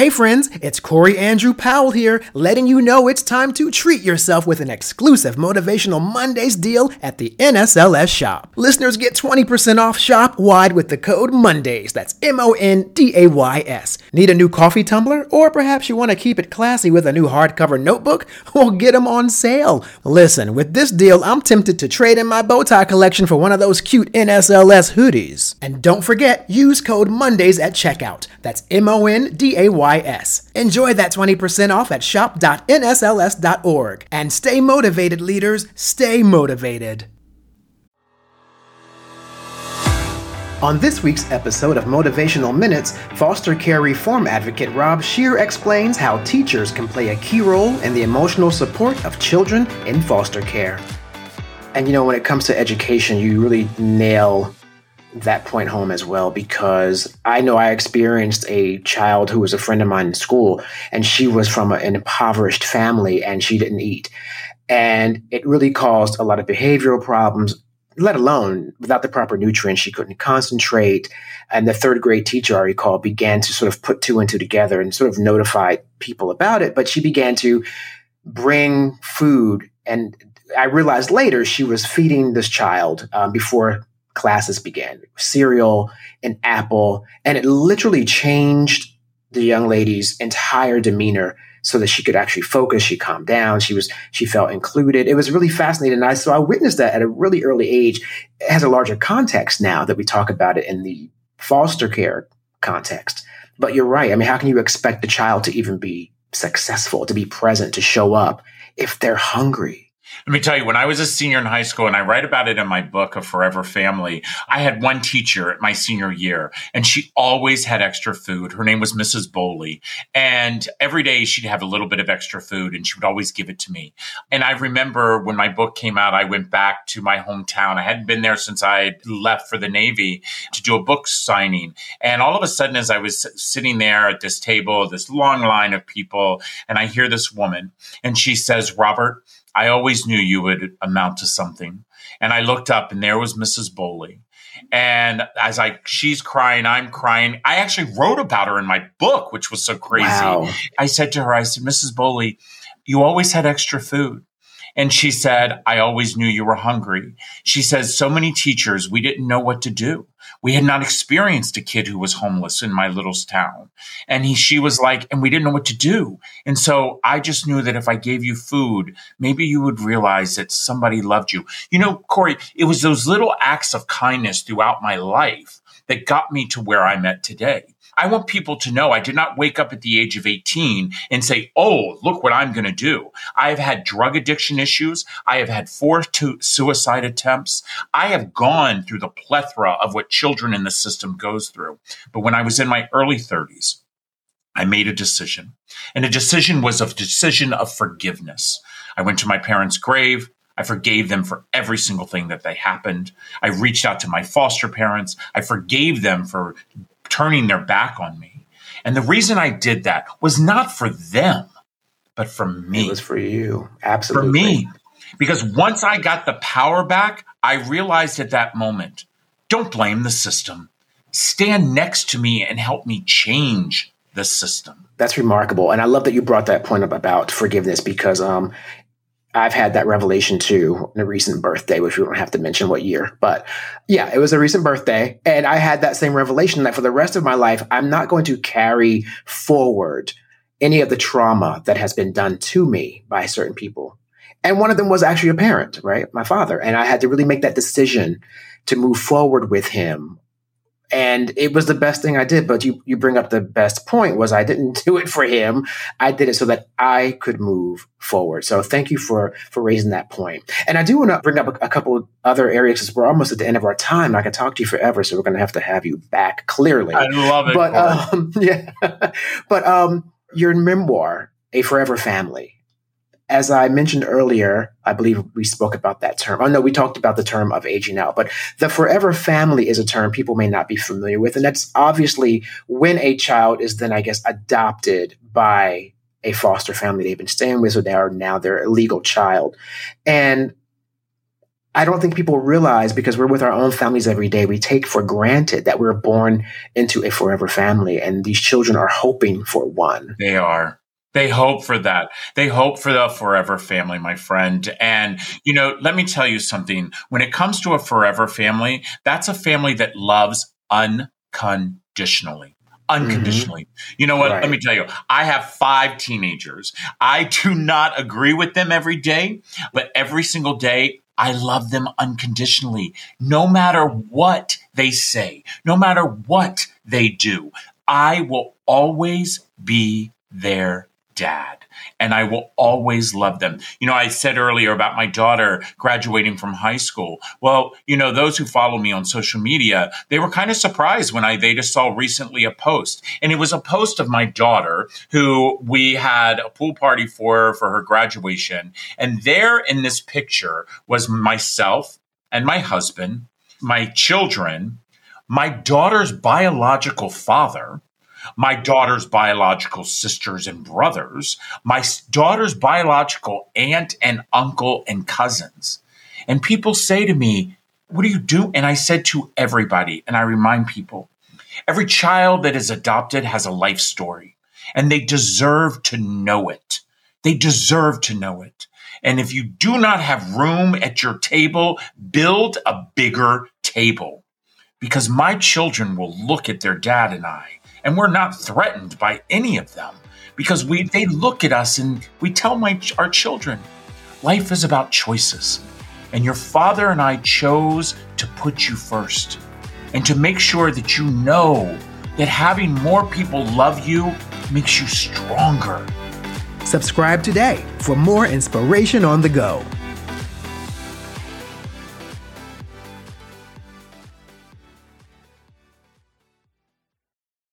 Hey friends, it's Corey Andrew Powell here, letting you know it's time to treat yourself with an exclusive Motivational Mondays deal at the NSLS shop. Listeners get 20% off shop wide with the code MONDAYS. That's M O N D A Y S. Need a new coffee tumbler? Or perhaps you want to keep it classy with a new hardcover notebook? Well, get them on sale. Listen, with this deal, I'm tempted to trade in my bow tie collection for one of those cute NSLS hoodies. And don't forget, use code MONDAYS at checkout. That's M O N D A Y S. Enjoy that 20% off at shop.nsls.org. And stay motivated, leaders. Stay motivated. On this week's episode of Motivational Minutes, foster care reform advocate Rob Scheer explains how teachers can play a key role in the emotional support of children in foster care. And you know, when it comes to education, you really nail that point home as well because I know I experienced a child who was a friend of mine in school, and she was from an impoverished family and she didn't eat. And it really caused a lot of behavioral problems, let alone without the proper nutrients, she couldn't concentrate. And the third grade teacher, I recall, began to sort of put two and two together and sort of notify people about it. But she began to bring food. And I realized later she was feeding this child um, before classes began cereal and apple. And it literally changed the young lady's entire demeanor so that she could actually focus. She calmed down. She was, she felt included. It was really fascinating. And I, so I witnessed that at a really early age. It has a larger context now that we talk about it in the foster care context. But you're right. I mean, how can you expect the child to even be successful, to be present, to show up if they're hungry? Let me tell you, when I was a senior in high school, and I write about it in my book, A Forever Family, I had one teacher at my senior year, and she always had extra food. Her name was Mrs. Bowley. And every day she'd have a little bit of extra food, and she would always give it to me. And I remember when my book came out, I went back to my hometown. I hadn't been there since I left for the Navy to do a book signing. And all of a sudden, as I was sitting there at this table, this long line of people, and I hear this woman, and she says, Robert, I always knew you would amount to something. And I looked up and there was Mrs. Bowley. And as I, she's crying, I'm crying. I actually wrote about her in my book, which was so crazy. Wow. I said to her, I said, Mrs. Bowley, you always had extra food. And she said, I always knew you were hungry. She says, so many teachers, we didn't know what to do. We had not experienced a kid who was homeless in my little town. And he, she was like, and we didn't know what to do. And so I just knew that if I gave you food, maybe you would realize that somebody loved you. You know, Corey, it was those little acts of kindness throughout my life that got me to where I'm at today. I want people to know I did not wake up at the age of 18 and say, Oh, look what I'm going to do. I have had drug addiction issues. I have had four suicide attempts. I have gone through the plethora of what children in the system goes through. But when I was in my early 30s, I made a decision. And the decision was a decision of forgiveness. I went to my parents' grave. I forgave them for every single thing that they happened. I reached out to my foster parents. I forgave them for turning their back on me. And the reason I did that was not for them, but for me. It was for you. Absolutely. For me. Because once I got the power back, I realized at that moment don't blame the system. Stand next to me and help me change the system. That's remarkable. And I love that you brought that point up about forgiveness because um, I've had that revelation too in a recent birthday, which we don't have to mention what year, but yeah, it was a recent birthday. And I had that same revelation that for the rest of my life, I'm not going to carry forward any of the trauma that has been done to me by certain people. And one of them was actually a parent, right? My father. And I had to really make that decision to move forward with him and it was the best thing I did. But you you bring up the best point was I didn't do it for him. I did it so that I could move forward. So thank you for for raising that point. And I do want to bring up a, a couple other areas because we're almost at the end of our time. I can talk to you forever, so we're going to have to have you back. Clearly, I love it. But um, yeah, but um, your memoir, A Forever Family as I mentioned earlier, I believe we spoke about that term. Oh no, we talked about the term of aging out, but the forever family is a term people may not be familiar with. And that's obviously when a child is then, I guess, adopted by a foster family they've been staying with, so they are now their legal child. And I don't think people realize because we're with our own families every day, we take for granted that we're born into a forever family and these children are hoping for one. They are. They hope for that. They hope for the forever family, my friend. And, you know, let me tell you something. When it comes to a forever family, that's a family that loves unconditionally unconditionally. Mm-hmm. You know what? Right. Let me tell you, I have five teenagers. I do not agree with them every day, but every single day, I love them unconditionally, no matter what they say, no matter what they do. I will always be their dad and I will always love them. You know, I said earlier about my daughter graduating from high school. Well, you know, those who follow me on social media, they were kind of surprised when I they just saw recently a post. And it was a post of my daughter who we had a pool party for for her graduation. And there in this picture was myself and my husband, my children, my daughter's biological father, my daughter's biological sisters and brothers, my daughter's biological aunt and uncle and cousins. And people say to me, What do you do? And I said to everybody, and I remind people, every child that is adopted has a life story, and they deserve to know it. They deserve to know it. And if you do not have room at your table, build a bigger table because my children will look at their dad and I and we're not threatened by any of them because we they look at us and we tell my our children life is about choices. And your father and I chose to put you first and to make sure that you know that having more people love you makes you stronger. Subscribe today for more inspiration on the go